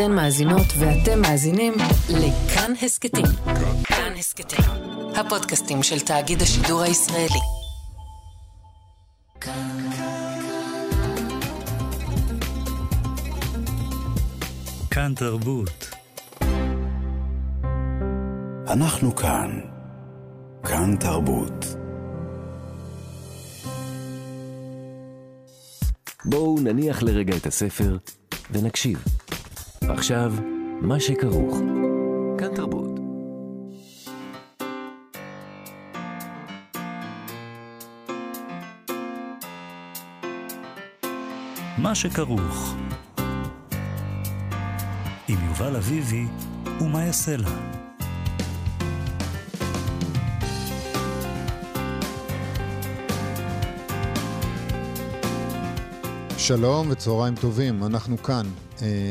אתן מאזינות ואתם מאזינים לכאן הסכתים. כאן הסכתים, הפודקאסטים של תאגיד השידור הישראלי. כאן תרבות. אנחנו כאן. כאן תרבות. בואו נניח לרגע את הספר ונקשיב. עכשיו, מה שכרוך. כאן תרבות. מה שכרוך. עם יובל אביבי ומה יעשה לה. שלום וצהריים טובים, אנחנו כאן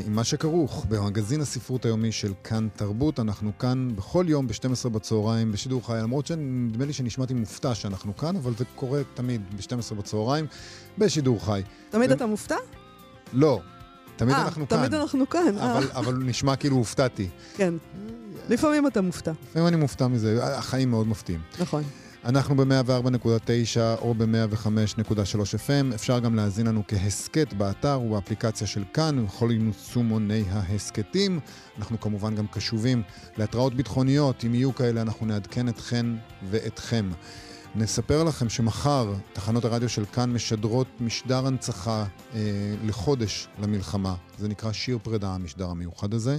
עם מה שכרוך במגזין הספרות היומי של כאן תרבות. אנחנו כאן בכל יום ב-12 בצהריים בשידור חי, למרות שנדמה לי שנשמעתי מופתע שאנחנו כאן, אבל זה קורה תמיד ב-12 בצהריים בשידור חי. תמיד ו... אתה מופתע? לא, תמיד 아, אנחנו תמיד כאן. תמיד אנחנו כאן. אבל, אבל נשמע כאילו הופתעתי. כן. לפעמים אתה מופתע. לפעמים אני מופתע מזה, החיים מאוד מפתיעים. נכון. אנחנו ב-104.9 או ב-105.3 FM. אפשר גם להאזין לנו כהסכת באתר ובאפליקציה של כאן ובכל יישומוני ההסכתים. אנחנו כמובן גם קשובים להתראות ביטחוניות. אם יהיו כאלה, אנחנו נעדכן אתכן ואתכם. נספר לכם שמחר תחנות הרדיו של כאן משדרות משדר הנצחה אה, לחודש למלחמה. זה נקרא שיר פרידה, המשדר המיוחד הזה.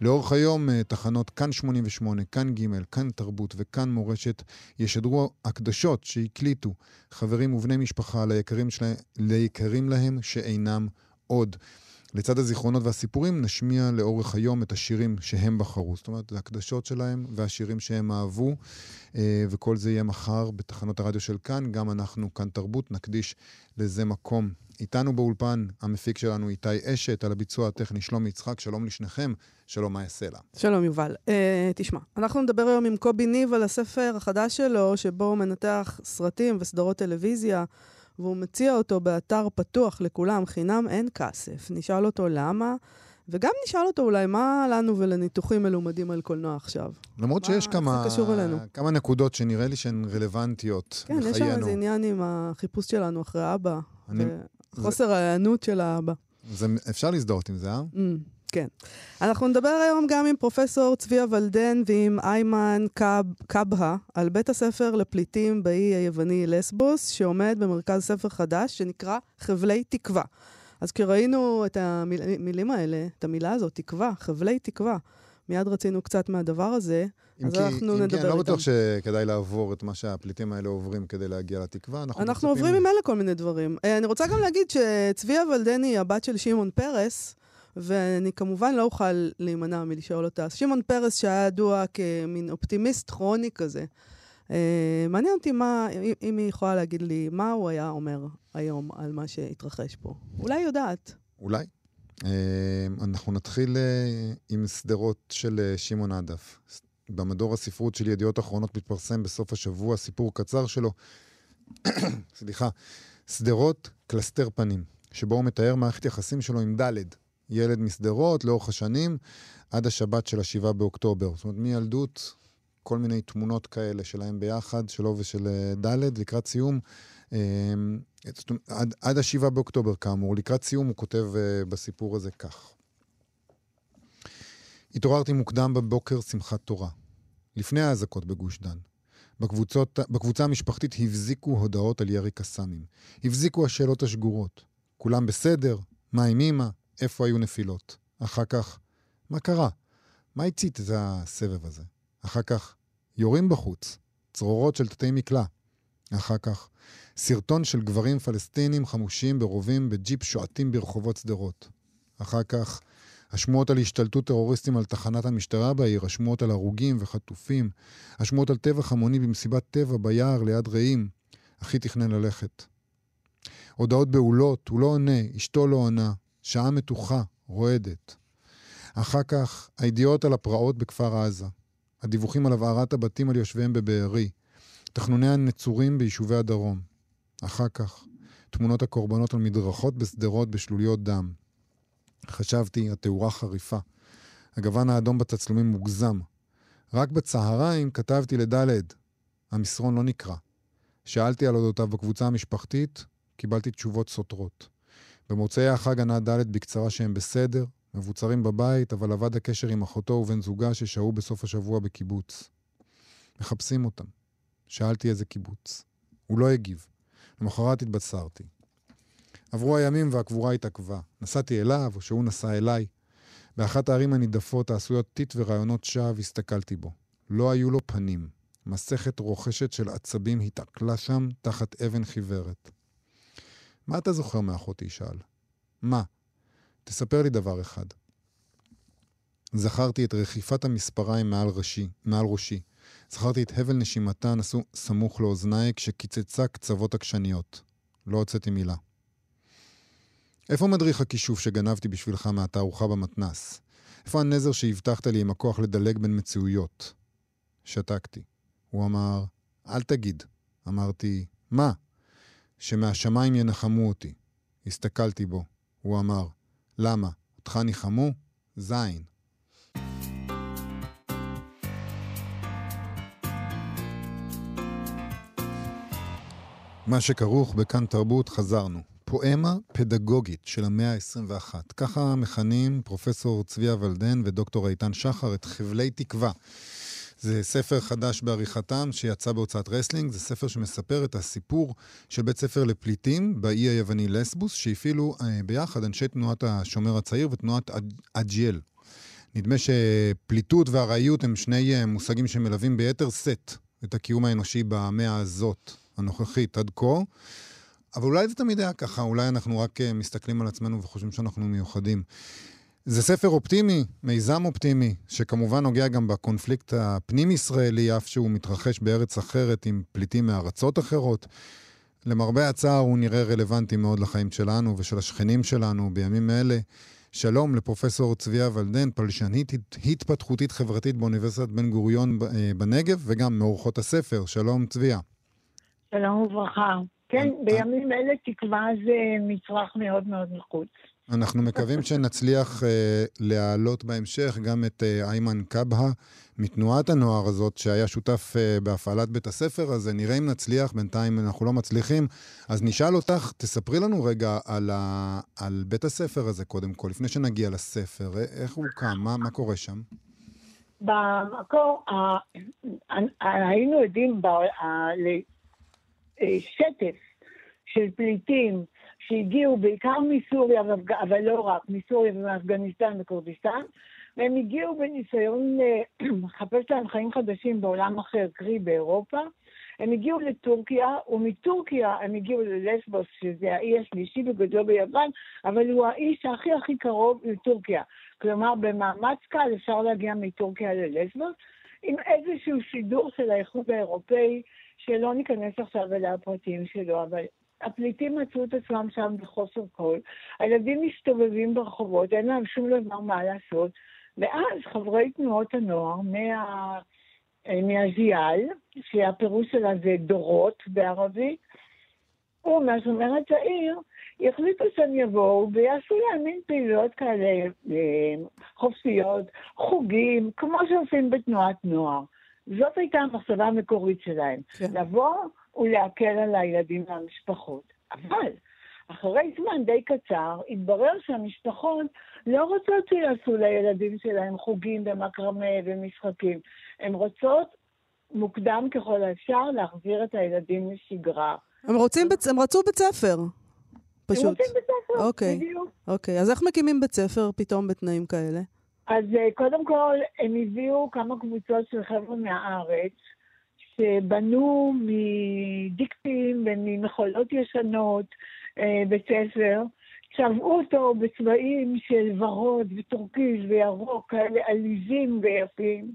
לאורך היום אה, תחנות כאן 88, כאן ג', כאן תרבות וכאן מורשת ישדרו הקדשות שהקליטו חברים ובני משפחה ליקרים, שלה, ליקרים להם שאינם עוד. לצד הזיכרונות והסיפורים נשמיע לאורך היום את השירים שהם בחרו. זאת אומרת, הקדשות שלהם והשירים שהם אהבו, אה, וכל זה יהיה מחר בתחנות הרדיו של כאן. גם אנחנו, כאן תרבות, נקדיש לזה מקום. איתנו באולפן המפיק שלנו איתי אשת, על הביצוע הטכני שלומי יצחק, שלום לשניכם, שלום מאיה סלע. שלום יובל. Uh, תשמע, אנחנו נדבר היום עם קובי ניב על הספר החדש שלו, שבו הוא מנתח סרטים וסדרות טלוויזיה, והוא מציע אותו באתר פתוח לכולם, חינם אין כסף. נשאל אותו למה. וגם נשאל אותו אולי מה לנו ולניתוחים מלומדים על קולנוע עכשיו. למרות שיש כמה, כמה נקודות שנראה לי שהן רלוונטיות כן, לחיינו. כן, יש שם איזה עניין עם החיפוש שלנו אחרי אבא. אני, חוסר ההיענות של האבא. זה, אפשר להזדהות עם זה, אה? Mm, כן. אנחנו נדבר היום גם עם פרופסור צביה ולדן ועם איימן קאב, קאבהה על בית הספר לפליטים באי היווני לסבוס, שעומד במרכז ספר חדש שנקרא חבלי תקווה. אז כשראינו את המילים האלה, את המילה הזאת, תקווה, חבלי תקווה, מיד רצינו קצת מהדבר הזה, אז כי, אנחנו נדבר איתם. אני לא בטוח שכדאי לעבור את מה שהפליטים האלה עוברים כדי להגיע לתקווה. אנחנו, אנחנו עוברים ממילא כל מיני דברים. אה, אני רוצה גם להגיד שצביה ולדני היא הבת של שמעון פרס, ואני כמובן לא אוכל להימנע מלשאול אותה. שמעון פרס שהיה ידוע כמין אופטימיסט כרוני כזה. Uh, מעניין אותי מה, אם היא יכולה להגיד לי מה הוא היה אומר היום על מה שהתרחש פה. אולי יודעת. אולי. Uh, אנחנו נתחיל uh, עם סדרות של uh, שמעון עדף. במדור הספרות של ידיעות אחרונות מתפרסם בסוף השבוע סיפור קצר שלו, סליחה, סדרות קלסתר פנים, שבו הוא מתאר מערכת יחסים שלו עם ד', ילד משדרות לאורך השנים, עד השבת של השבעה באוקטובר. זאת אומרת, מילדות, כל מיני תמונות כאלה שלהם ביחד, שלו ושל ד', לקראת סיום. עד, עד השבעה באוקטובר, כאמור. לקראת סיום הוא כותב uh, בסיפור הזה כך: התעוררתי מוקדם בבוקר שמחת תורה, לפני האזעקות בגוש דן. בקבוצות, בקבוצה המשפחתית הבזיקו הודעות על ירי קסאמים. הבזיקו השאלות השגורות. כולם בסדר? מה עם אמא? איפה היו נפילות? אחר כך, מה קרה? מה הצית את הסבב הזה? אחר כך, יורים בחוץ, צרורות של תתי מקלע. אחר כך, סרטון של גברים פלסטינים חמושים ברובים בג'יפ שועטים ברחובות שדרות. אחר כך, השמועות על השתלטות טרוריסטים על תחנת המשטרה בעיר, השמועות על הרוגים וחטופים, השמועות על טבח המוני במסיבת טבע ביער ליד רעים. אחי תכנן ללכת. הודעות בהולות, הוא לא עונה, אשתו לא עונה, שעה מתוחה, רועדת. אחר כך, הידיעות על הפרעות בכפר עזה. הדיווחים על הבערת הבתים על יושביהם בבארי. תחנוני הנצורים ביישובי הדרום. אחר כך, תמונות הקורבנות על מדרכות בשדרות בשלוליות דם. חשבתי, התאורה חריפה. הגוון האדום בתצלומים מוגזם. רק בצהריים כתבתי לדלת, המסרון לא נקרא. שאלתי על אודותיו בקבוצה המשפחתית, קיבלתי תשובות סותרות. במוצאי החג ענה ד' בקצרה שהם בסדר, מבוצרים בבית, אבל אבד הקשר עם אחותו ובן זוגה ששהו בסוף השבוע בקיבוץ. מחפשים אותם. שאלתי איזה קיבוץ. הוא לא הגיב. למחרת התבשרתי. עברו הימים והקבורה התעכבה. נסעתי אליו, או שהוא נסע אליי. באחת הערים הנידפות, העשויות טיט ורעיונות שווא, הסתכלתי בו. לא היו לו פנים. מסכת רוכשת של עצבים התעכלה שם תחת אבן חיוורת. מה אתה זוכר מאחותי? שאל. מה? תספר לי דבר אחד. זכרתי את רכיפת המספריים מעל ראשי, מעל ראשי. זכרתי את הבל נשימתה נסו סמוך לאוזניי כשקיצצה קצוות עקשניות. לא הוצאתי מילה. איפה מדריך הכישוף שגנבתי בשבילך מהתערוכה במתנס? איפה הנזר שהבטחת לי עם הכוח לדלג בין מציאויות? שתקתי. הוא אמר, אל תגיד. אמרתי, מה? שמהשמיים ינחמו אותי. הסתכלתי בו. הוא אמר, למה? אותך ניחמו? זין. מה שכרוך בכאן תרבות חזרנו. פואמה פדגוגית של המאה ה-21. ככה מכנים פרופסור צביה ולדן ודוקטור איתן שחר את חבלי תקווה. זה ספר חדש בעריכתם שיצא בהוצאת רסלינג, זה ספר שמספר את הסיפור של בית ספר לפליטים באי היווני לסבוס, שהפעילו אה, ביחד אנשי תנועת השומר הצעיר ותנועת אג'יאל. נדמה שפליטות וארעיות הם שני אה, מושגים שמלווים ביתר שאת את הקיום האנושי במאה הזאת, הנוכחית, עד כה. אבל אולי זה תמיד היה ככה, אולי אנחנו רק אה, מסתכלים על עצמנו וחושבים שאנחנו מיוחדים. זה ספר אופטימי, מיזם אופטימי, שכמובן נוגע גם בקונפליקט הפנים-ישראלי, אף שהוא מתרחש בארץ אחרת עם פליטים מארצות אחרות. למרבה הצער הוא נראה רלוונטי מאוד לחיים שלנו ושל השכנים שלנו בימים אלה. שלום לפרופסור צביה ולדן, פלשנית התפתחותית חברתית באוניברסיטת בן גוריון אה, בנגב, וגם מאורחות הספר. שלום צביה. שלום וברכה. כן, בימים אלה תקווה זה מצרך מאוד מאוד נחוץ. אנחנו מקווים שנצליח uh, להעלות בהמשך גם את uh, איימן קבהה מתנועת הנוער הזאת, שהיה שותף uh, בהפעלת בית הספר הזה. נראה אם נצליח, בינתיים אנחנו לא מצליחים. אז נשאל אותך, תספרי לנו רגע על, ה, על בית הספר הזה קודם כל, לפני שנגיע לספר. איך הוא קם? מה, מה קורה שם? במקור, היינו עדים לשטף של פליטים שהגיעו בעיקר מסוריה, אבל לא רק, מסוריה ומאפגניסטן וכורדיסטן, והם הגיעו בניסיון אה, לחפש להם חיים חדשים בעולם אחר, קרי באירופה. הם הגיעו לטורקיה, ומטורקיה הם הגיעו ללסבוס, שזה האי השלישי בגודלו ביוון, אבל הוא האי שהכי הכי קרוב לטורקיה. כלומר, במאמץ קל אפשר להגיע מטורקיה ללסבוס, עם איזשהו סידור של האיחוד האירופאי, שלא ניכנס עכשיו אל הפרטים שלו, אבל הפליטים מצאו את עצמם שם בחוסר כל, הילדים מסתובבים ברחובות, אין להם שום דבר מה לעשות, ואז חברי תנועות הנוער מה... מהזיאל, שהפירוש שלה זה דורות בערבית, ומהשומרת העיר, החליטו שהם יבואו ויעשו להם מין פעילויות כאלה אה, חופשיות, חוגים, כמו שעושים בתנועת נוער. זאת הייתה המחשבה המקורית שלהם. כן. לבוא ולהקל על הילדים והמשפחות. אבל אחרי זמן די קצר, התברר שהמשפחות לא רוצות שיעשו לילדים שלהם חוגים ומקרמה ומשחקים. הן רוצות מוקדם ככל האפשר להחזיר את הילדים לשגרה. הם, רוצים בצ... הם רצו בית ספר. פשוט. הם רוצים בית ספר, אוקיי. בדיוק. אוקיי, אז איך מקימים בית ספר פתאום בתנאים כאלה? אז אה, קודם כל, הם הביאו כמה קבוצות של חבר'ה מהארץ, שבנו מדיקטים וממחולות ישנות אה, בית ספר, צבעו אותו בצבעים של ורוד וטורקיז וירוק, כאלה עליזים ויפים.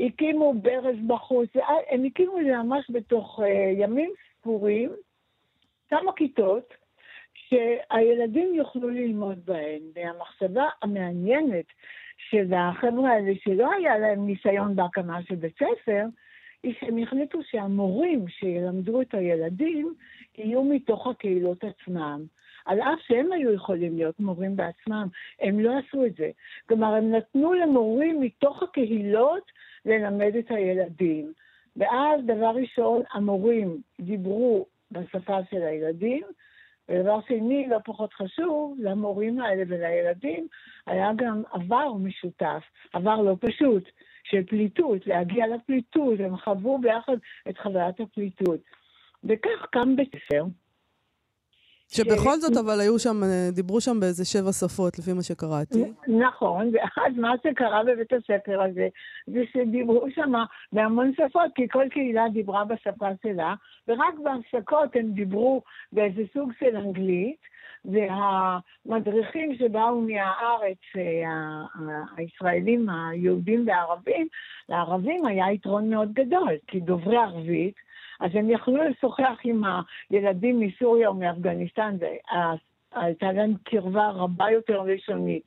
הקימו ברז בחוץ, הם הקימו את זה ממש בתוך אה, ימים ספורים, כמה כיתות, שהילדים יוכלו ללמוד בהן. והמחשבה המעניינת של החבר'ה האלה, שלא היה להם ניסיון בהקמה של בית ספר, היא שהם החליטו שהמורים שילמדו את הילדים יהיו מתוך הקהילות עצמם. על אף שהם היו יכולים להיות מורים בעצמם, הם לא עשו את זה. כלומר, הם נתנו למורים מתוך הקהילות ללמד את הילדים. ואז, דבר ראשון, המורים דיברו בשפה של הילדים, ודבר שני, לא פחות חשוב, למורים האלה ולילדים היה גם עבר משותף, עבר לא פשוט, של פליטות, להגיע לפליטות, הם חוו ביחד את חוויית הפליטות. וכך קם בית ספר. שבכל זאת, אבל היו שם, אה, דיברו שם באיזה שבע שפות, לפי מה שקראתי. נכון, ואז מה שקרה בבית הספר הזה, זה שדיברו שם בהמון שפות, כי כל קהילה דיברה בשפה שלה, ורק בהפסקות הם דיברו באיזה סוג של אנגלית, והמדריכים שבאו מהארץ, אה, הישראלים, היהודים והערבים, לערבים היה יתרון מאוד גדול, כי דוברי ערבית, אז הם יכלו לשוחח עם הילדים מסוריה או מאפגניסטן, והייתה להם קרבה רבה יותר לשונית.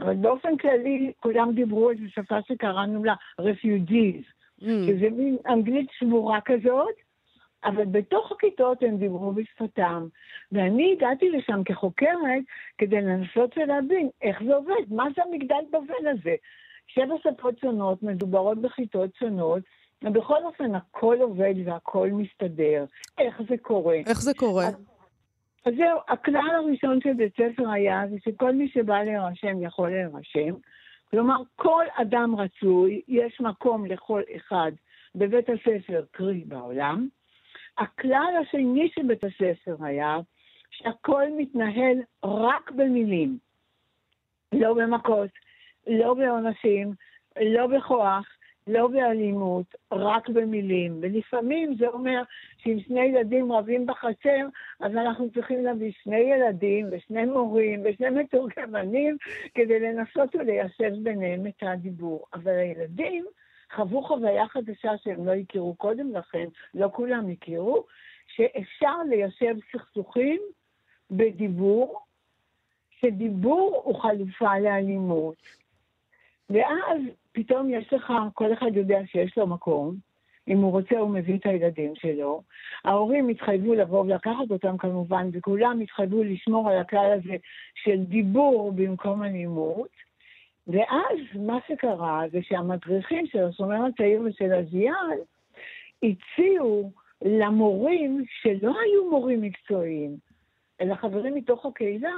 אבל באופן כללי, כולם דיברו איזו שפה שקראנו לה refugees, mm. שזה מין אנגלית שבורה כזאת, אבל בתוך הכיתות הם דיברו בשפתם. ואני הגעתי לשם כחוקרת כדי לנסות ולהבין איך זה עובד, מה זה המגדל בבל הזה. שבע שפות שונות, מדוברות בכיתות שונות, ובכל אופן, הכל עובד והכל מסתדר. איך זה קורה? איך זה קורה? אז זהו, הכלל הראשון של בית ספר היה, זה שכל מי שבא להירשם יכול להירשם. כלומר, כל אדם רצוי, יש מקום לכל אחד בבית הספר, קרי בעולם. הכלל השני של בית הספר היה שהכל מתנהל רק במילים, לא במכות, לא בעונשים, לא בכוח, לא באלימות, רק במילים. ולפעמים זה אומר שאם שני ילדים רבים בחצר, אז אנחנו צריכים להביא שני ילדים ושני מורים ושני מתורגמנים כדי לנסות וליישב ביניהם את הדיבור. אבל הילדים חוו חוויה חדשה שהם לא הכירו קודם לכן, לא כולם הכירו, שאפשר ליישב סכסוכים בדיבור, שדיבור הוא חלופה לאלימות. ואז פתאום יש לך, כל אחד יודע שיש לו מקום, אם הוא רוצה הוא מביא את הילדים שלו. ההורים התחייבו לבוא ולקחת אותם כמובן, וכולם התחייבו לשמור על הכלל הזה של דיבור במקום אלימות. ואז מה שקרה זה שהמדריכים של השומר הצעיר ושל הזיאל הציעו למורים שלא היו מורים מקצועיים, אלא חברים מתוך הקהילה,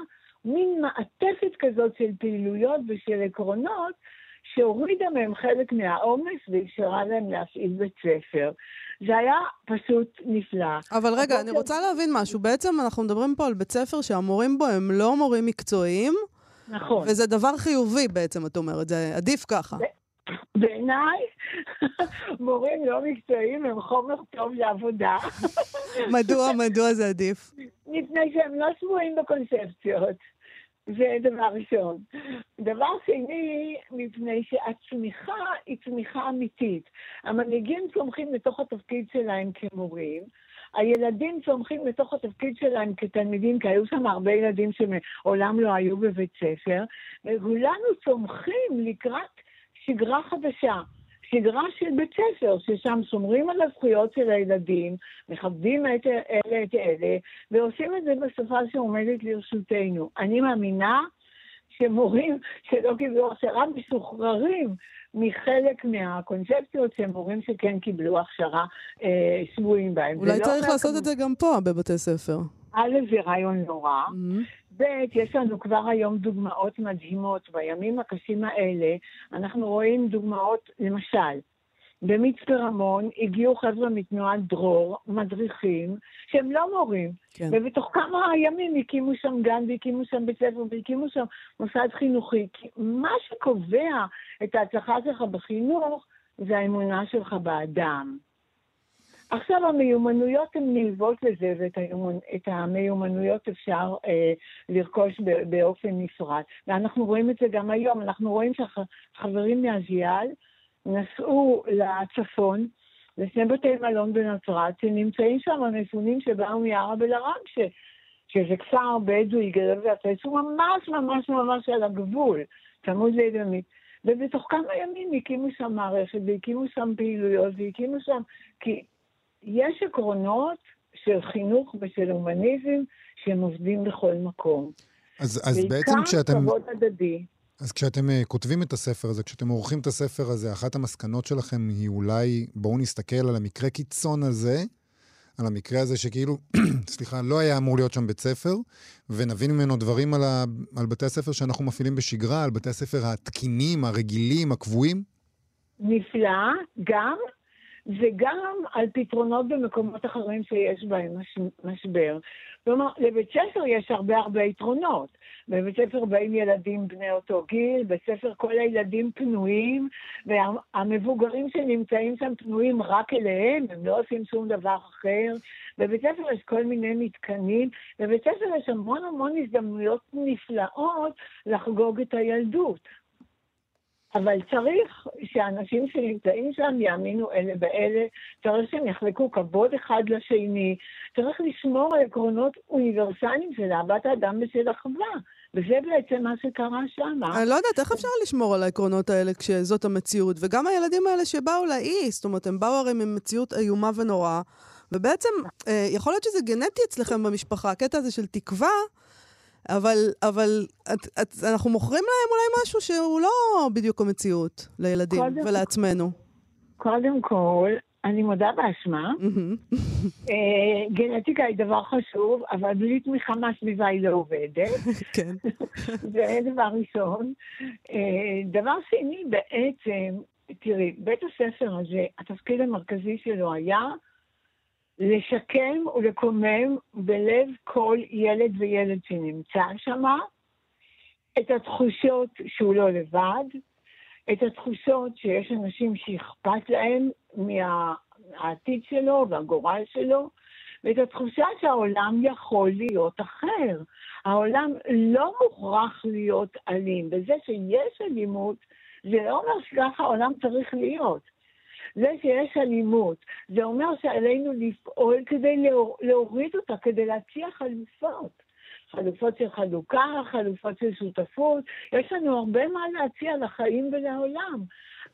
מין מעטפת כזאת של פעילויות ושל עקרונות שהורידה מהם חלק מהעומס ואפשרה להם להפעיל בית ספר. זה היה פשוט נפלא. אבל רגע, אני רוצה להבין משהו. בעצם אנחנו מדברים פה על בית ספר שהמורים בו הם לא מורים מקצועיים. נכון. וזה דבר חיובי בעצם, את אומרת, זה עדיף ככה. בעיניי, מורים לא מקצועיים הם חומר טוב לעבודה. מדוע, מדוע זה עדיף? מפני שהם לא שבויים בקונספציות. זה דבר ראשון. דבר שני, מפני שהצמיחה היא צמיחה אמיתית. המנהיגים צומחים לתוך התפקיד שלהם כמורים, הילדים צומחים לתוך התפקיד שלהם כתלמידים, כי היו שם הרבה ילדים שמעולם לא היו בבית ספר, וכולנו צומחים לקראת שגרה חדשה. שגרה של בית ספר, ששם שומרים על הזכויות של הילדים, מכבדים את אלה את אלה, ועושים את זה בשפה שעומדת לרשותנו. אני מאמינה שמורים שלא קיבלו הכשרה משוחררים מחלק מהקונספציות שהם מורים שכן קיבלו הכשרה אה, שבויים בהם. אולי צריך לעשות את זה גם פה, בבתי ספר. א', זה רעיון נורא. Mm-hmm. ב', יש לנו כבר היום דוגמאות מדהימות. בימים הקשים האלה אנחנו רואים דוגמאות, למשל, במצפה רמון הגיעו חבר'ה מתנועת דרור, מדריכים, שהם לא מורים. כן. ובתוך כמה ימים הקימו שם גן והקימו שם בית ספר והקימו שם מוסד חינוכי. כי מה שקובע את ההצלחה שלך בחינוך זה האמונה שלך באדם. עכשיו המיומנויות הן נלוות לזה, ואת היומנ... המיומנויות אפשר אה, לרכוש באופן נפרד. ואנחנו רואים את זה גם היום, אנחנו רואים שהחברים מהזיאל נסעו לצפון, לשני בתי מלון בנצרת, שנמצאים שם המפונים שבאו מערב אל-ערב, ש... שזה כפר בדואי גדול ויפה, שהוא ממש ממש ממש על הגבול, צמוד לידמית. ובתוך כמה ימים הקימו שם מערכת, והקימו שם פעילויות, והקימו שם... כי יש עקרונות של חינוך ושל הומניזם שהם עובדים בכל מקום. אז, אז בעצם כשאתם... בעיקר כבוד הדדי. אז כשאתם uh, כותבים את הספר הזה, כשאתם עורכים את הספר הזה, אחת המסקנות שלכם היא אולי, בואו נסתכל על המקרה קיצון הזה, על המקרה הזה שכאילו, סליחה, לא היה אמור להיות שם בית ספר, ונבין ממנו דברים על, ה, על בתי הספר שאנחנו מפעילים בשגרה, על בתי הספר התקינים, הרגילים, הקבועים? נפלא, גם, וגם על פתרונות במקומות אחרים שיש בהם מש, משבר. כלומר, לבית ספר יש הרבה הרבה יתרונות. בבית ספר באים ילדים בני אותו גיל, בבית ספר כל הילדים פנויים, והמבוגרים שנמצאים שם פנויים רק אליהם, הם לא עושים שום דבר אחר. בבית ספר יש כל מיני מתקנים, בבית ספר יש המון המון הזדמנויות נפלאות לחגוג את הילדות. אבל צריך שאנשים שנמצאים שם יאמינו אלה באלה, צריך שהם יחלקו כבוד אחד לשני, צריך לשמור על עקרונות אוניברסליים של אהבת האדם ושל אחווה. וזה בעצם מה שקרה שם. אני לא יודעת, איך אפשר לשמור על העקרונות האלה כשזאת המציאות? וגם הילדים האלה שבאו לאי, זאת אומרת, הם באו הרי ממציאות איומה ונוראה, ובעצם, אה, יכול להיות שזה גנטי אצלכם במשפחה, הקטע הזה של תקווה, אבל, אבל את, את, אנחנו מוכרים להם אולי משהו שהוא לא בדיוק המציאות לילדים קודם, ולעצמנו. קודם כל, אני מודה באשמה. אה, גנטיקה היא דבר חשוב, אבל בלי תמיכה מהסביבה היא לא עובדת. כן. זה דבר ראשון. אה, דבר שני, בעצם, תראי, בית הספר הזה, התפקיד המרכזי שלו היה לשקם ולקומם בלב כל ילד וילד שנמצא שם את התחושות שהוא לא לבד, את התחושות שיש אנשים שאכפת להם מהעתיד שלו והגורל שלו, ואת התחושה שהעולם יכול להיות אחר. העולם לא מוכרח להיות אלים. בזה שיש אלימות, זה לא אומר שככה העולם צריך להיות. זה שיש אלימות, זה אומר שעלינו לפעול כדי להוריד אותה, כדי להציע חלופות. חלופות של חלוקה, חלופות של שותפות, יש לנו הרבה מה להציע לחיים ולעולם.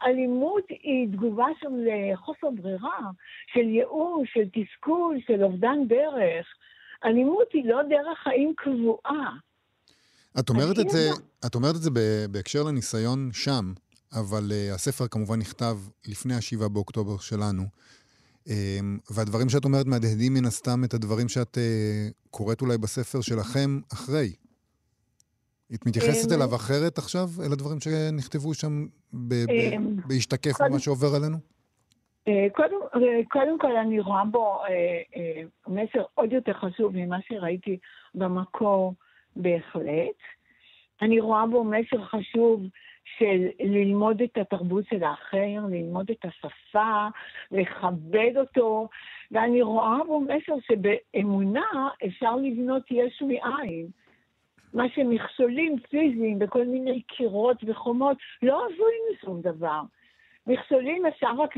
אלימות היא תגובה של חוסר ברירה, של ייאוש, של תסכול, של אובדן דרך. אלימות היא לא דרך חיים קבועה. את אומרת את זה, את אומרת את זה בהקשר לניסיון שם, אבל uh, הספר כמובן נכתב לפני ה-7 באוקטובר שלנו. Um, והדברים שאת אומרת מהדהדים מן הסתם את הדברים שאת uh, קוראת אולי בספר שלכם אחרי. את מתייחסת אליו אחרת עכשיו, אל הדברים שנכתבו שם בהשתקף ממה שעובר עלינו? קודם, קודם כל אני רואה בו אה, אה, מסר עוד יותר חשוב ממה שראיתי במקור בהחלט. אני רואה בו מסר חשוב של ללמוד את התרבות של האחר, ללמוד את השפה, לכבד אותו, ואני רואה בו מסר שבאמונה אפשר לבנות יש מאין. מה שמכשולים פיזיים בכל מיני קירות וחומות לא עזרו לי שום דבר. מכשולים אפשר רק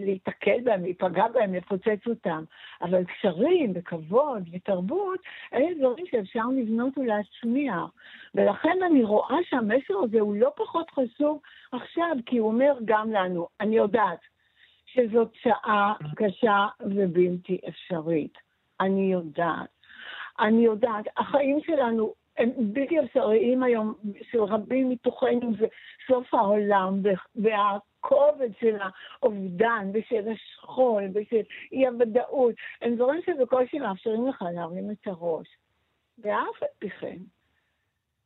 להיתקל בהם, להיפגע בהם, לפוצץ אותם. אבל קשרים וכבוד ותרבות, אלה דברים שאפשר לבנות ולהצמיח. ולכן אני רואה שהמסר הזה הוא לא פחות חשוב עכשיו, כי הוא אומר גם לנו, אני יודעת שזאת שעה קשה ובלתי אפשרית. אני יודעת. אני יודעת, החיים שלנו הם בלתי אפשריים היום, של רבים מתוכנו, זה סוף העולם, והכובד של האובדן, ושל השכול, ושל אי-הוודאות, הם דברים שבקושי מאפשרים לך להרים את הראש. ואף על פי כן,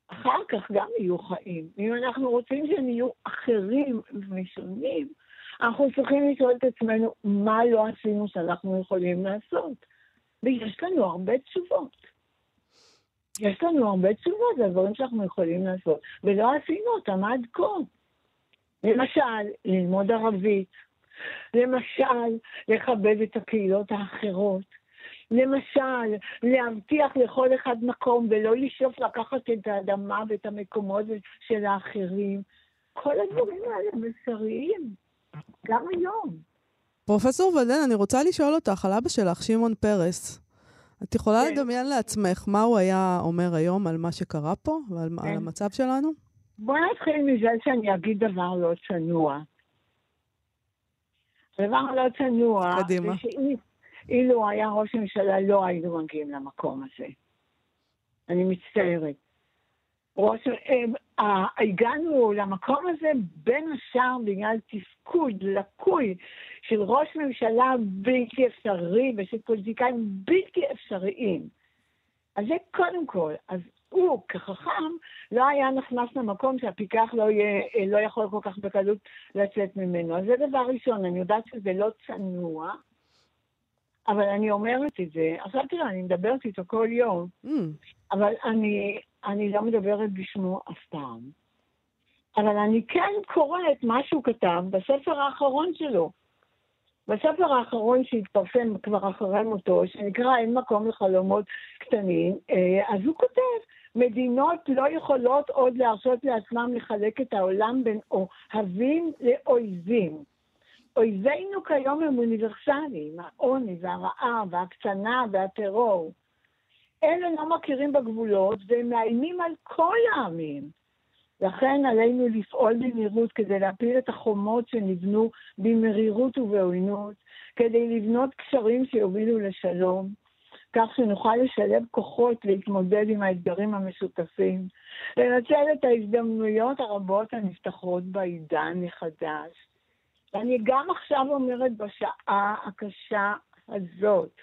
אחר כך גם יהיו חיים. אם אנחנו רוצים שהם יהיו אחרים ומשונים, אנחנו צריכים לשאול את עצמנו מה לא עשינו שאנחנו יכולים לעשות. ויש לנו הרבה תשובות. יש לנו הרבה תשובות לדברים שאנחנו יכולים לעשות, ולא עשינו אותם עד כה. למשל, ללמוד ערבית, למשל, לכבד את הקהילות האחרות, למשל, להבטיח לכל אחד מקום ולא לשאוף לקחת את האדמה ואת המקומות של האחרים. כל הדברים האלה מסריים, גם היום. פרופסור ודן, אני רוצה לשאול אותך על אבא שלך, שמעון פרס. את יכולה כן. לדמיין לעצמך מה הוא היה אומר היום על מה שקרה פה ועל כן. המצב שלנו? בואי נתחיל מזה שאני אגיד דבר לא צנוע. דבר לא צנוע, קדימה. הוא היה ראש ממשלה, לא היינו מגיעים למקום הזה. אני מצטערת. ראש, אה, אה, הגענו למקום הזה בין השאר בגלל תפקוד לקוי של ראש ממשלה בלתי אפשרי ושל פוליטיקאים בלתי אפשריים. אז זה קודם כל. אז הוא, כחכם, לא היה נכנס למקום שהפיקח לא, יהיה, אה, לא יכול כל כך בקלות לצאת ממנו. אז זה דבר ראשון, אני יודעת שזה לא צנוע, אבל אני אומרת את זה. עכשיו תראה, אני מדברת איתו כל יום, Mm, אבל אני, אני לא מדברת בשמו אף פעם. אבל אני כן קוראת מה שהוא כתב בספר האחרון שלו. בספר האחרון שהתפרסם כבר אחרי מותו, שנקרא אין מקום לחלומות קטנים, אה, אז הוא כותב, מדינות לא יכולות עוד להרשות לעצמם לחלק את העולם בין אוהבים לאויבים. אויבינו כיום הם אוניברסליים, העוני והרעב וההקצנה והטרור. אלה לא מכירים בגבולות והם מאיימים על כל העמים. לכן עלינו לפעול במהירות כדי להפיל את החומות שנבנו במרירות ובעוינות, כדי לבנות קשרים שיובילו לשלום, כך שנוכל לשלב כוחות להתמודד עם האתגרים המשותפים, לנצל את ההזדמנויות הרבות הנפתחות בעידן מחדש. ואני גם עכשיו אומרת בשעה הקשה הזאת,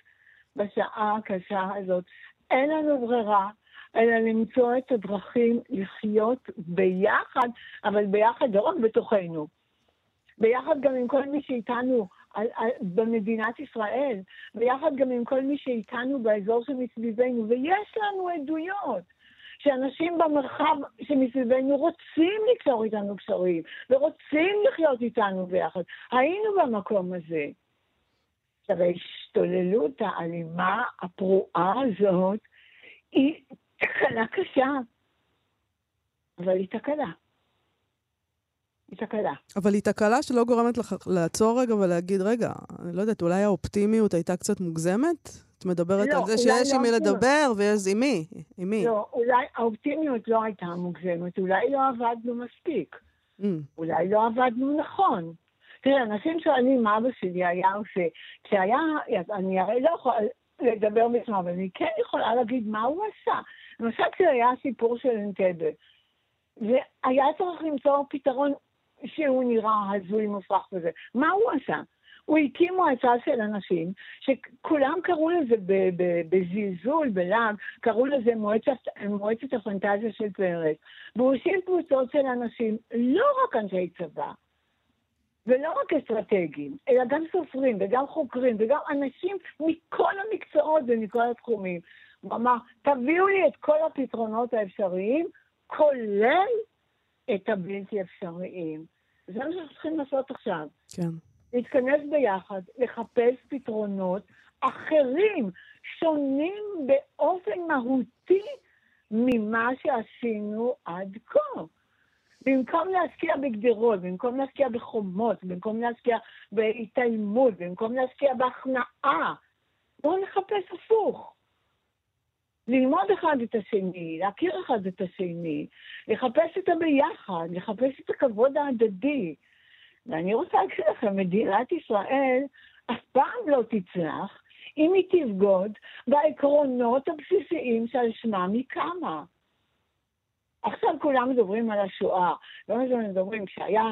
בשעה הקשה הזאת, אין לנו ברירה אלא למצוא את הדרכים לחיות ביחד, אבל ביחד לא רק בתוכנו, ביחד גם עם כל מי שאיתנו על, על, במדינת ישראל, ביחד גם עם כל מי שאיתנו באזור שמסביבנו, ויש לנו עדויות. שאנשים במרחב שמסביבנו רוצים ליצור איתנו קשרים, ורוצים לחיות איתנו ביחד. היינו במקום הזה. עכשיו, ההשתוללות האלימה, הפרועה הזאת, היא תקלה קשה, אבל היא תקלה. היא תקלה. אבל היא תקלה שלא גורמת לך לעצור רגע ולהגיד, רגע, אני לא יודעת, אולי האופטימיות הייתה קצת מוגזמת? את מדברת לא, על זה שיש לא עם מי. לדבר ויש עם מי? עם מי? לא, אולי האופטימיות לא הייתה מוגזמת, אולי לא עבדנו מספיק, Mm, אולי לא עבדנו נכון. תראה, אנשים שואלים מה אבא שלי היה עושה. כשהיה, אני הרי לא יכולה לדבר בשמו, אבל אני כן יכולה להגיד מה הוא עשה. למשל כשהיה הסיפור של אנטבה, והיה צריך למצוא פתרון שהוא נראה הזוי מופרך וזה. מה הוא עשה? הוא הקים מועצה של אנשים, שכולם קראו לזה בזלזול, בלעג, קראו לזה מועצת, מועצת הפנטזיה של פרס. והוא הושיב קבוצות של אנשים, לא רק אנשי צבא, ולא רק אסטרטגיים, אלא גם סופרים וגם חוקרים וגם אנשים מכל המקצועות ומכל התחומים. הוא אמר, תביאו לי את כל הפתרונות האפשריים, כולל את הבלתי אפשריים. זה מה שאנחנו צריכים לעשות עכשיו. כן. להתכנס ביחד, לחפש פתרונות אחרים, שונים באופן מהותי ממה שעשינו עד כה. במקום להשקיע בגדרות, במקום להשקיע בחומות, במקום להשקיע בהתעלמות, במקום להשקיע בהכנעה, בואו נחפש הפוך. ללמוד אחד את השני, להכיר אחד את השני, לחפש את הביחד, לחפש את הכבוד ההדדי. ואני רוצה להגיד לכם, מדינת ישראל אף פעם לא תצלח אם היא תבגוד בעקרונות הבסיסיים שעל שמם היא קמה. עכשיו כולם מדברים על השואה. לא מדברים, כשהיה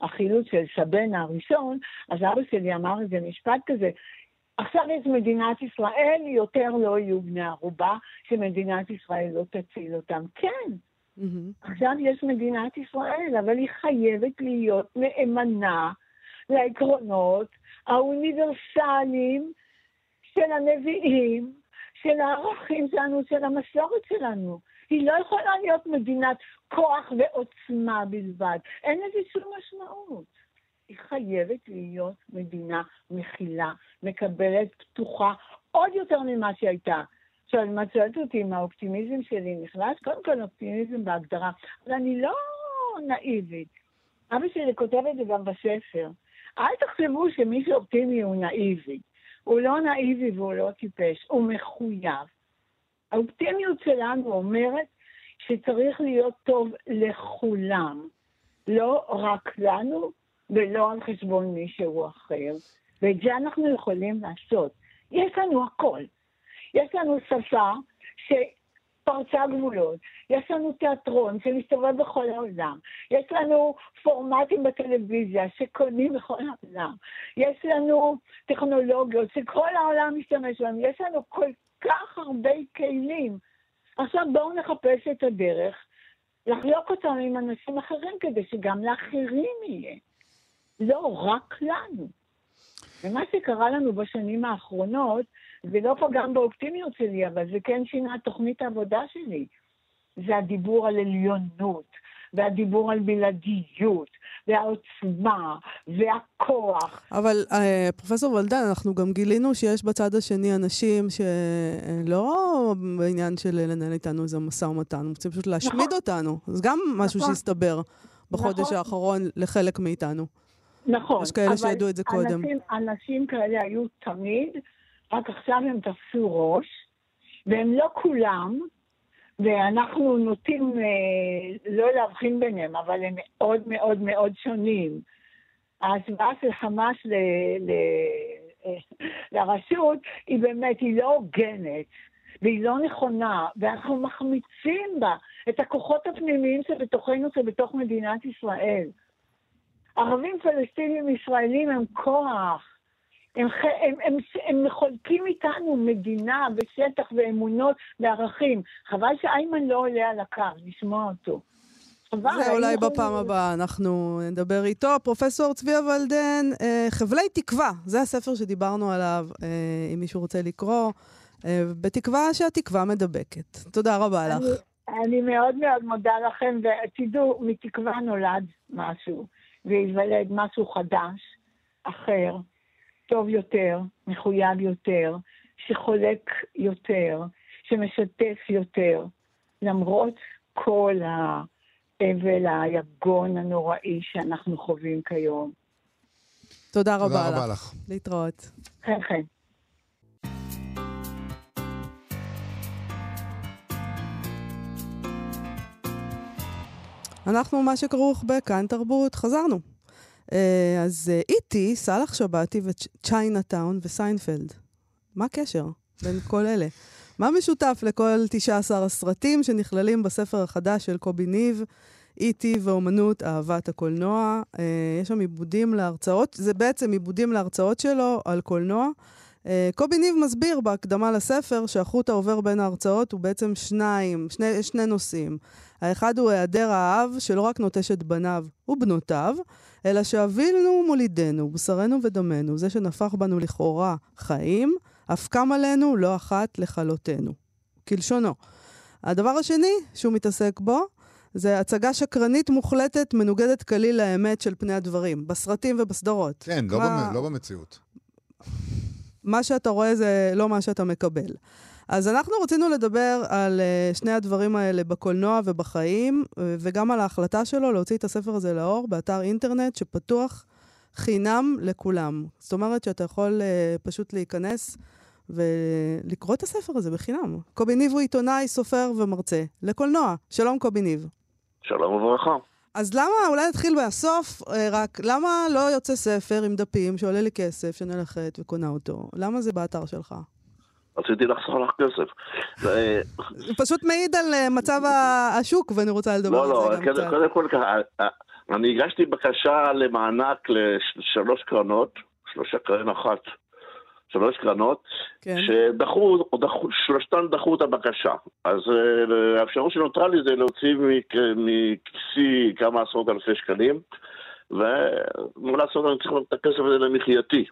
החילוץ של סבן הראשון, אז אבא שלי אמר איזה משפט כזה, עכשיו יש מדינת ישראל, יותר לא יהיו בני ערובה, שמדינת ישראל לא תציל אותם. כן, מהמם. עכשיו יש מדינת ישראל, אבל היא חייבת להיות נאמנה לעקרונות האוניברסליים של הנביאים, של הערכים שלנו, של המסורת שלנו. היא לא יכולה להיות מדינת כוח ועוצמה בלבד. אין לזה שום משמעות. היא חייבת להיות מדינה מכילה, מקבלת, פתוחה, עוד יותר ממה שהיא הייתה. עכשיו, אם את שואלת אותי אם האופטימיזם שלי נכנס, קודם כל אופטימיזם בהגדרה, אבל אני לא נאיבית. אבא שלי כותב את זה גם בספר. אל תחשבו שמי שאופטימי הוא נאיבי. הוא לא נאיבי והוא לא טיפש, הוא מחויב. האופטימיות שלנו אומרת שצריך להיות טוב לכולם, לא רק לנו ולא על חשבון מישהו אחר. ואת זה אנחנו יכולים לעשות. יש לנו הכל. יש לנו שפה שפרצה גבולות, יש לנו תיאטרון שמסתובב בכל העולם, יש לנו פורמטים בטלוויזיה שקונים בכל העולם, יש לנו טכנולוגיות שכל העולם משתמש בהם, יש לנו כל כך הרבה כלים. עכשיו בואו נחפש את הדרך לחלוק אותם עם אנשים אחרים כדי שגם לאחרים יהיה. לא רק לנו. ומה שקרה לנו בשנים האחרונות, זה לא פגם באופטימיות שלי, אבל זה כן שינה תוכנית העבודה שלי. זה הדיבור על עליונות, והדיבור על בלעדיות, והעוצמה, והכוח. אבל אה, פרופסור ולדן, אנחנו גם גילינו שיש בצד השני אנשים שלא בעניין של לנהל איתנו איזה משא ומתן, רוצים פשוט להשמיד נכון. אותנו. זה גם משהו נכון. שהסתבר בחודש נכון. האחרון לחלק מאיתנו. נכון. יש כאלה שידעו את זה קודם. אנשים, אנשים כאלה היו תמיד, רק עכשיו הם תפסו ראש, והם לא כולם, ואנחנו נוטים אה, לא להבחין ביניהם, אבל הם מאוד מאוד מאוד שונים. ההשוואה של חמאס ל, ל, אה, לרשות היא באמת, היא לא הוגנת, והיא לא נכונה, ואנחנו מחמיצים בה את הכוחות הפנימיים שבתוכנו, שבתוך מדינת ישראל. ערבים פלסטינים ישראלים הם כוח. הם, הם, הם, הם מחולקים איתנו מדינה ושטח ואמונות וערכים. חבל שאיימן לא עולה על הקו, לשמוע אותו. זה אולי בפעם הבאה אנחנו נדבר איתו. פרופסור צביה ולדן, אה, חבלי תקווה, זה הספר שדיברנו עליו, אה, אם מישהו רוצה לקרוא, אה, בתקווה שהתקווה מדבקת. תודה רבה לך. אני מאוד מאוד מודה לכם, ותדעו, מתקווה נולד משהו. וייוולד משהו חדש, אחר, טוב יותר, מחויב יותר, שחולק יותר, שמשתף יותר, למרות כל האבל, היגון הנוראי שאנחנו חווים כיום. תודה רבה, תודה רבה לך. לך. להתראות. חן חן. אנחנו, מה שכרוך בכאן תרבות, חזרנו. אה, אז אה, איטי, סאלח שבתי וצ'יינאטאון וסיינפלד. מה הקשר בין כל אלה? מה משותף לכל 19 הסרטים שנכללים בספר החדש של קובי ניב, איטי ואומנות אהבת הקולנוע? אה, יש שם עיבודים להרצאות, זה בעצם עיבודים להרצאות שלו על קולנוע. קובי ניב מסביר בהקדמה לספר שהחוט העובר בין ההרצאות הוא בעצם שניים, שני, שני נושאים. האחד הוא היעדר האב שלא רק נוטש את בניו ובנותיו, אלא שאבינו מולידנו, בשרנו ודמנו, זה שנפח בנו לכאורה חיים, אף קם עלינו לא אחת לכלותנו. כלשונו. הדבר השני שהוא מתעסק בו, זה הצגה שקרנית מוחלטת, מנוגדת כליל לאמת של פני הדברים, בסרטים ובסדרות. כן, לא, מה... לא במציאות. מה שאתה רואה זה לא מה שאתה מקבל. אז אנחנו רצינו לדבר על uh, שני הדברים האלה בקולנוע ובחיים, uh, וגם על ההחלטה שלו להוציא את הספר הזה לאור באתר אינטרנט שפתוח חינם לכולם. זאת אומרת שאתה יכול uh, פשוט להיכנס ולקרוא את הספר הזה בחינם. קובי ניב הוא עיתונאי, סופר ומרצה לקולנוע. שלום קובי ניב. שלום וברכה. אז למה, אולי נתחיל מהסוף, רק למה לא יוצא ספר עם דפים שעולה לי כסף, שאני הולכת וקונה אותו? למה זה באתר שלך? רציתי לחסוך לך כסף. זה פשוט מעיד על אה, מצב השוק, ואני רוצה לדבר לא, על לא, זה גם קצת. לא, לא, קודם כל ככה, אה, אני הגשתי בקשה למענק לשלוש קרנות, שלושה קרן אחת, שלוש קרנות, כן. שדחו, דחו, שלושתן דחו את הבקשה. אז אה, האפשרות שנותרה לי זה להוציא מכיסי כמה עשרות אלפי שקלים, ומה לעשות, אני צריך את הכסף הזה למחייתי.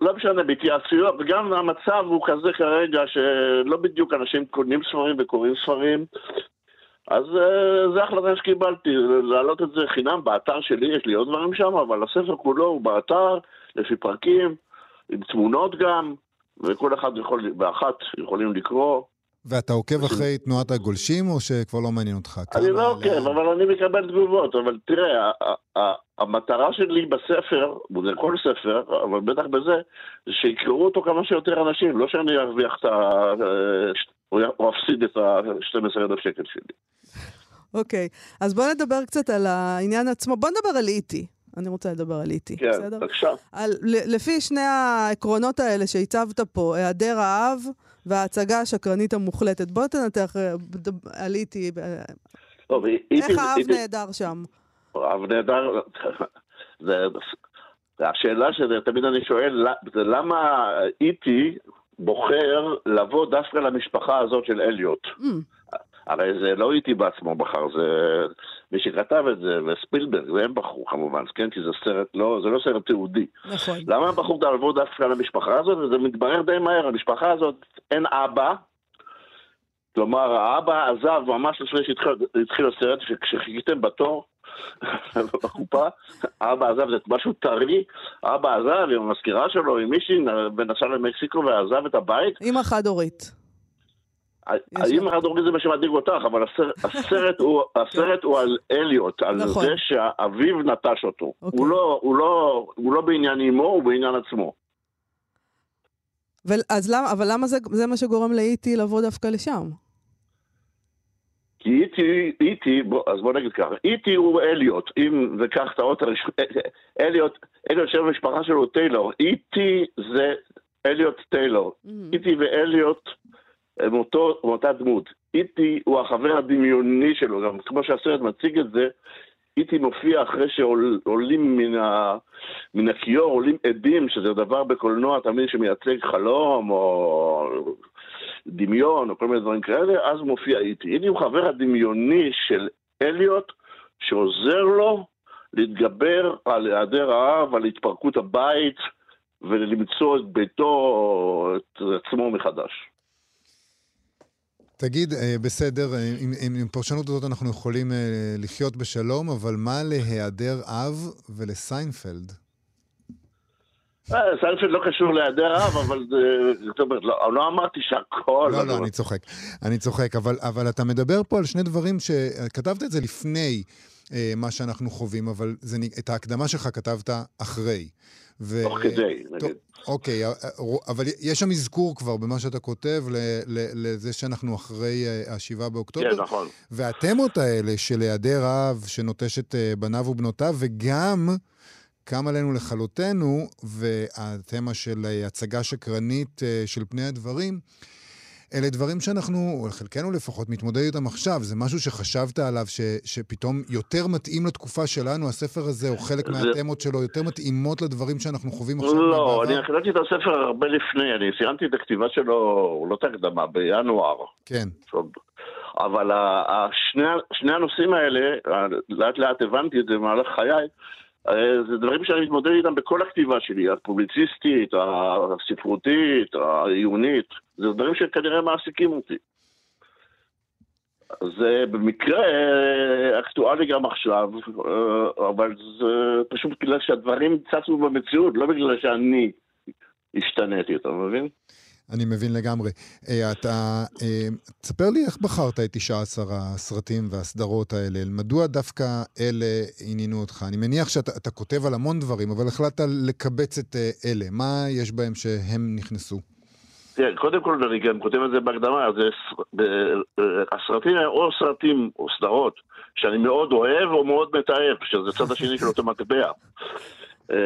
לא משנה, בהתייעצויות, וגם המצב הוא כזה כרגע שלא בדיוק אנשים קונים ספרים וקוראים ספרים. אז uh, זה החלטה שקיבלתי, להעלות את זה חינם באתר שלי, יש לי עוד דברים שם, אבל הספר כולו הוא באתר, לפי פרקים, עם תמונות גם, וכל אחד יכול, ואחת יכולים לקרוא. ואתה עוקב אחרי תנועת הגולשים, או שכבר לא מעניין אותך? אני לא עוקב, אבל אני מקבל תגובות. אבל תראה, המטרה שלי בספר, וזה כל ספר, אבל בטח בזה, זה שיקראו אותו כמה שיותר אנשים, לא שאני ארוויח את ה... או אפסיד את ה-12,000 שקל שלי. אוקיי, אז בוא נדבר קצת על העניין עצמו. בוא נדבר על איטי. אני רוצה לדבר על איטי, כן, בסדר? בבקשה. על, לפי שני העקרונות האלה שהצבת פה, היעדר האב וההצגה השקרנית המוחלטת, בוא תנתח אה, על איטי, טוב, איטי... איך האב איטי- נהדר שם? האב נהדר, זה, השאלה שתמיד אני שואל, זה למה איטי בוחר לבוא דווקא למשפחה הזאת של אליוט? Mm, הרי זה לא איטי בעצמו בחר, זה מי שכתב את זה, וספילברג, והם בחרו כמובן, כן? כי זה סרט לא, זה לא סרט תיעודי. נכון. למה הם בחרו לבוא דווקא למשפחה הזאת? וזה מתברר די מהר, המשפחה הזאת אין אבא. כלומר, האבא עזב ממש לפני שהתחיל הסרט, כשחיכיתם בתור בקופה, האבא עזב, זה משהו טרי, האבא עזב עם המזכירה שלו, עם מישהי, ונסע למקסיקו ועזב את הבית. אימא חד-הורית. האם חד-הורית זה מה שמדאיג אותך, אבל הסרט, הוא, הסרט הוא על אליוט, על נכון. זה שאביו נטש אותו. אוקיי. הוא, לא, הוא, לא, הוא לא בעניין אמו, הוא בעניין עצמו. ול- אז למה, אבל למה זה, זה מה שגורם לאיטי לבוא דווקא לשם? כי איטי, איטי, בוא, אז בוא נגיד ככה, איטי הוא אליוט, אם זה כך את האות הראשון, אליוט, אליוט שם המשפחה שלו הוא טיילור, איטי זה אליוט טיילור, Mm. איטי ואליוט הם אותו, הם אותה דמות, איטי הוא החבר הדמיוני שלו, גם כמו שהסרט מציג את זה, איטי מופיע אחרי שעולים מן, ה, מן הכיור, עולים עדים, שזה דבר בקולנוע תמיד שמייצג חלום או דמיון או כל מיני דברים כאלה, אז מופיע איטי. איטי הוא חבר הדמיוני של אליוט, שעוזר לו להתגבר על היעדר האב, על התפרקות הבית, ולמצוא את ביתו, את עצמו מחדש. תגיד, אה, בסדר, אה, עם, עם, עם הפרשנות הזאת אנחנו יכולים אה, לחיות בשלום, אבל מה להיעדר אב ולסיינפלד? אה, סיינפלד לא קשור להיעדר האב, אבל זה- זאת אומרת, לא לא אמרתי שהכל... לא, לא, אני צוחק. אני צוחק, אבל, אבל אתה מדבר פה על שני דברים שכתבת את זה לפני אה, מה שאנחנו חווים, אבל זה, את ההקדמה שלך כתבת אחרי. ו... תוך כדי, נגיד. אוקיי, אה, אה, אבל יש שם אזכור כבר במה שאתה כותב לזה שאנחנו אחרי אה, השבעה באוקטובר. כן, נכון. והתמות האלה של היעדר אב שנוטש את אה, בניו ובנותיו, וגם קם עלינו לכלותנו, והתמה של הצגה שקרנית אה, של פני הדברים, אלה דברים שאנחנו, או חלקנו לפחות, מתמודד איתם עכשיו. זה משהו שחשבת עליו, ש, שפתאום יותר מתאים לתקופה שלנו, הספר הזה, או חלק זה- מהתמות שלו, יותר מתאימות לדברים שאנחנו חווים עכשיו לא? אני קראתי את הספר הרבה לפני, אני סיימתי את הכתיבה שלו, לא את ההקדמה, בינואר. כן. אבל שני, שני הנושאים האלה, לאט לאט הבנתי את זה במהלך חיי, זה דברים שאני מתמודד איתם בכל הכתיבה שלי, הפובליציסטית, הספרותית, העיונית, זה דברים שכנראה מעסיקים אותי. זה במקרה אקטואלי גם עכשיו, אה, אבל זה פשוט בגלל שהדברים צצו במציאות, לא בגלל שאני השתניתי, אתה מבין? אני מבין לגמרי. אה, אתה, אה, תספר לי איך בחרת את 19 הסרטים והסדרות האלה. מדוע דווקא אלה עניינו אותך? אני מניח שאתה אתה כותב על המון דברים, אבל החלטת לקבץ את אה, אלה. מה יש בהם שהם נכנסו? קודם כל אני גם כותב את זה בהקדמה, זה הסרטים או סרטים או סדרות שאני מאוד אוהב או מאוד מתעב, שזה צד השני של אותו מטבע.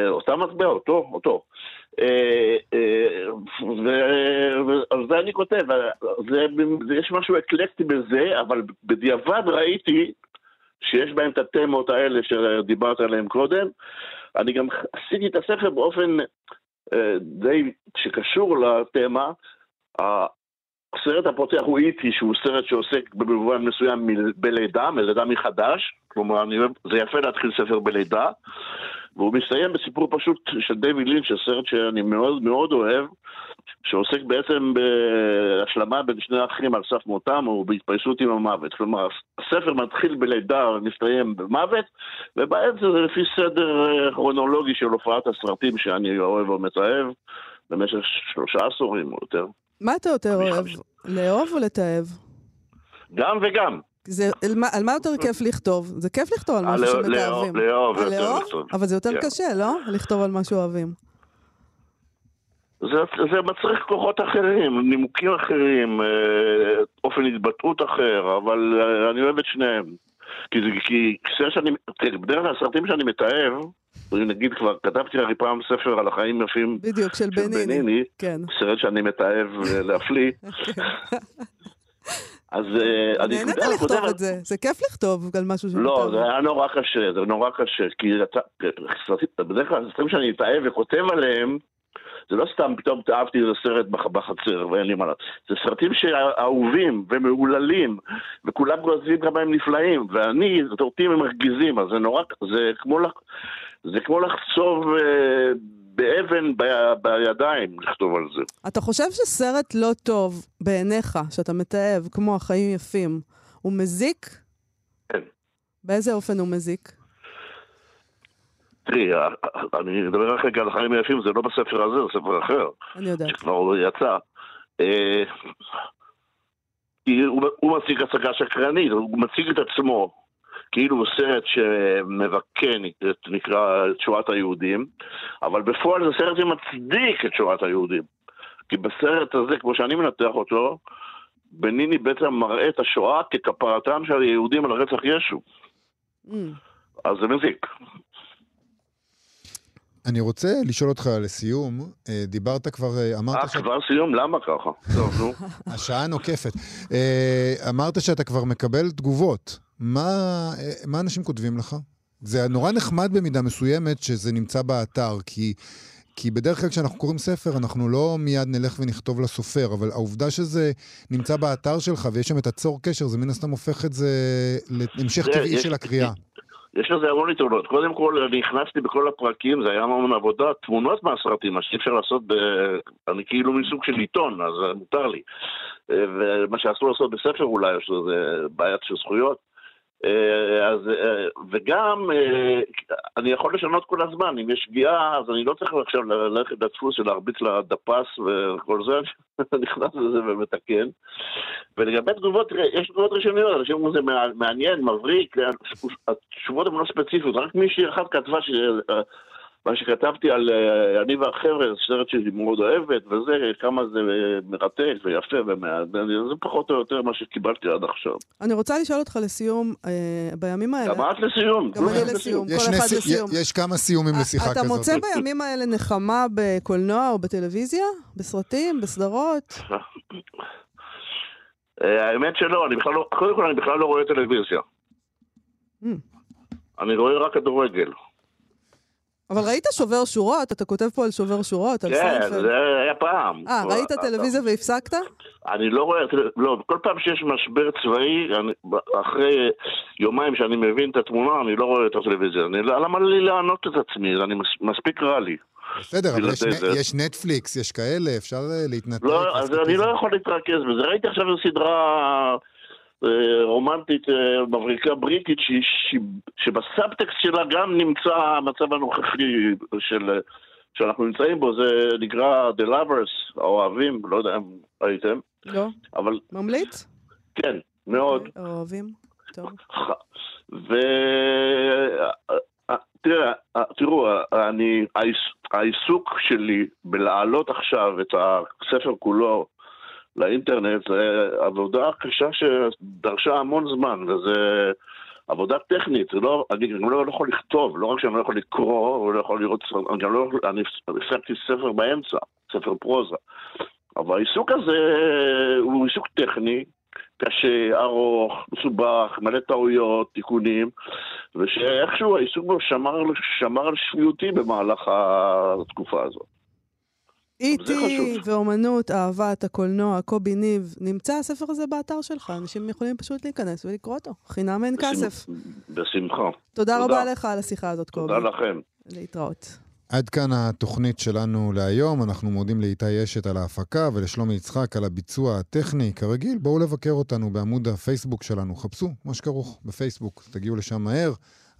אותה מטבע, אותו, אותו. אה, אה, ועל זה אני כותב, זה, זה, יש משהו אקלקטי בזה, אבל בדיעבד ראיתי שיש בהם את התמות האלה שדיברת עליהן קודם. אני גם עשיתי את הספר באופן אה, די שקשור לתמה. הסרט הפותח הוא איטי, שהוא סרט שעוסק במובן מסוים בלידה, מלידה מחדש. כלומר, אני זה יפה להתחיל ספר בלידה. והוא מסתיים בסיפור פשוט של דיוויד לינץ', סרט שאני מאוד מאוד אוהב, שעוסק בעצם בהשלמה בין שני אחים על סף מותם או בהתפייסות עם המוות. כלומר, הספר מתחיל בלידה ומסתיים במוות, ובאמצע זה לפי סדר אה, כרונולוגי של הופעת הסרטים שאני אוהב או מתעב במשך שלושה עשורים או יותר. מה אתה יותר אוהב? לאהוב או לתעב? גם וגם. זה, על, מה, על מה יותר כיף לכתוב? זה כיף לכתוב על אה, משהו לאהוב- שמתאהבים. לאהוב אה, יותר לאהוב? לכתוב. אבל זה יותר כן. קשה, לא? לכתוב על מה שאוהבים. זה, זה מצריך כוחות אחרים, נימוקים אחרים, אה, אופן התבטאות אחר, אבל אה, אני אוהב את שניהם. כי, כי סרט שאני, תראה, בדרך כלל הסרטים שאני מתעב, נגיד כבר כתבתי הרי פעם ספר על החיים יפים בדיוק, של בניני. בניני, כן. סרט שאני מתעב אה, להפליא. אז אה, אני... נהנית לכתוב את זה, זה כיף לכתוב על משהו שאתה... לא, זה היה נורא קשה, זה נורא קשה, כי בדרך כלל סרטים שאני מתאהב וכותב עליהם, זה לא סתם פתאום אהבתי איזה סרט בח- בחצר ואין לי מה לעשות. זה סרטים שאהובים ומהוללים, וכולם כותבים כמה הם נפלאים, ואני, אותי הם מרגיזים, אז זה נורא, זה כמו, זה כמו לחצוב אה, באבן ב, בידיים, לכתוב על זה. אתה חושב שסרט לא טוב בעיניך, שאתה מתעב, כמו החיים יפים, הוא מזיק? כן. באיזה אופן הוא מזיק? תראי, אה, אני אדבר רק רגע על החיים היפים, זה לא בספר הזה, זה ספר אחר. אני יודעת. שכבר הוא יצא. אה, הוא מציג הצגה שקרנית, הוא מציג את עצמו כאילו הוא סרט שמבכה, את- נקרא, היהודים, אבל בפועל זה סרט שמצדיק את שואת היהודים. כי בסרט הזה, כמו שאני מנתח אותו, בניני בעצם מראה את השואה ככפרתם של היהודים על רצח ישו. Mm. אז זה מזיק. אני רוצה לשאול אותך לסיום, אה, דיברת כבר, אה, אה, אמרת כבר סיום? למה ככה? טוב, נו. השעה נוקפת. אה, אמרת שאתה כבר מקבל תגובות. מה, מה אנשים כותבים לך? זה נורא נחמד במידה מסוימת שזה נמצא באתר, כי, כי בדרך כלל כשאנחנו קוראים ספר, אנחנו לא מיד נלך ונכתוב לסופר, אבל העובדה שזה נמצא באתר שלך ויש שם את הצור קשר, זה מן הסתם הופך את זה להמשך טבעי של הקריאה. יש לזה המון יתרונות. קודם כל, אני הכנסתי בכל הפרקים, זה היה המון עבודה, תמונות מהסרטים, מה שאי אפשר לעשות ב... אני כאילו מסוג של עיתון, אז מותר לי. אה, ומה שאסור לעשות בספר אולי, יש לזה בעיית של זכויות. אה, אז, אה, וגם, אה, אני יכול לשנות כל הזמן, אם יש שגיאה, אז אני לא צריך עכשיו ללכת לדפוס ולהרביץ לדפס וכל זה, אני נכנס לזה ומתקן. ולגבי תגובות, יש תגובות ראשוניות, אנשים אומרים זה מע- מעניין, מבריק, התשובות הן לא ספציפיות, רק מישהי אחת כתבה ש... מה שכתבתי על אה, אני והחבר'ה, סרט שהיא מאוד אוהבת, וזה, כמה זה אה, מרתק ויפה ומעט, זה פחות או יותר מה שקיבלתי עד עכשיו. אני רוצה לשאול אותך לסיום, אה, בימים האלה... גם את לסיום. גם אני לסיום, יש, כל אחד סי- לסיום. יש כמה סיומים לשיחה אתה כזאת. מוצא בימים האלה נחמה בקולנוע או בטלוויזיה? בסרטים? בסדרות? האמת שלא, אני בכלל לא, קודם כל אני בכלל לא רואה טלוויזיה. מממ. אני רואה רק כדורגל. אבל ראית שובר שורות? אתה כותב פה על שובר שורות, על כן, סיינפלד. זה היה פעם. אה, ראית טלוויזיה והפסקת? אני לא רואה, לא, כל פעם שיש משבר צבאי, אני, אחרי יומיים שאני מבין את התמונה, אני לא רואה את הטלוויזיה. אני, לא- למה לי לענות את עצמי? אני מס, מספיק רע לי. בסדר, אבל יש. יש נטפליקס, יש כאלה, אפשר אה, להתנתק. לא, אז אני לא יכול להתרכז בזה. ראיתי עכשיו סדרה רומנטית, אה, מבריקה בריטית, שבסאבטקסט שלה גם נמצא המצב הנוכחי של... אה, שאנחנו נמצאים בו, זה נקרא The Lovers, האוהבים, לא יודע אם ראיתם, לא. אבל ממליץ? כן, מאוד. אוהבים? טוב. ו... תראה, תראו, אני, העיס- העיסוק שלי בלהעלות עכשיו את הספר כולו לאינטרנט זה עבודה קשה שדרשה המון זמן, וזה עבודה טכנית, לא, אני גם לא יכול לכתוב, לא רק שאני לא יכול לקרוא, לא יכול לראות, אני גם לא יכול, אני הפסקתי ספר באמצע, ספר פרוזה. אבל העיסוק הזה הוא עיסוק טכני, קשה, ארוך, מסובך, מלא טעויות, תיקונים, ושאיכשהו העיסוק בו שמר, שמר על שפיותי במהלך התקופה הזאת. איטי ואומנות, אהבת הקולנוע, קובי ניב. נמצא הספר הזה באתר שלך, אנשים יכולים פשוט להיכנס ולקרוא אותו. חינם אין כסף. בשמחה. תודה רבה לך על השיחה הזאת, קובי. תודה לכם. להתראות. עד כאן התוכנית שלנו להיום. אנחנו מודים לאיתי אשת על ההפקה ולשלומי יצחק על הביצוע הטכני. כרגיל, בואו לבקר אותנו בעמוד הפייסבוק שלנו. חפשו מה שכרוך בפייסבוק, תגיעו לשם מהר.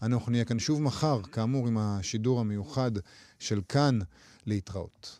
אנחנו נהיה כאן שוב מחר, כאמור, עם השידור המיוחד של כאן להתראות.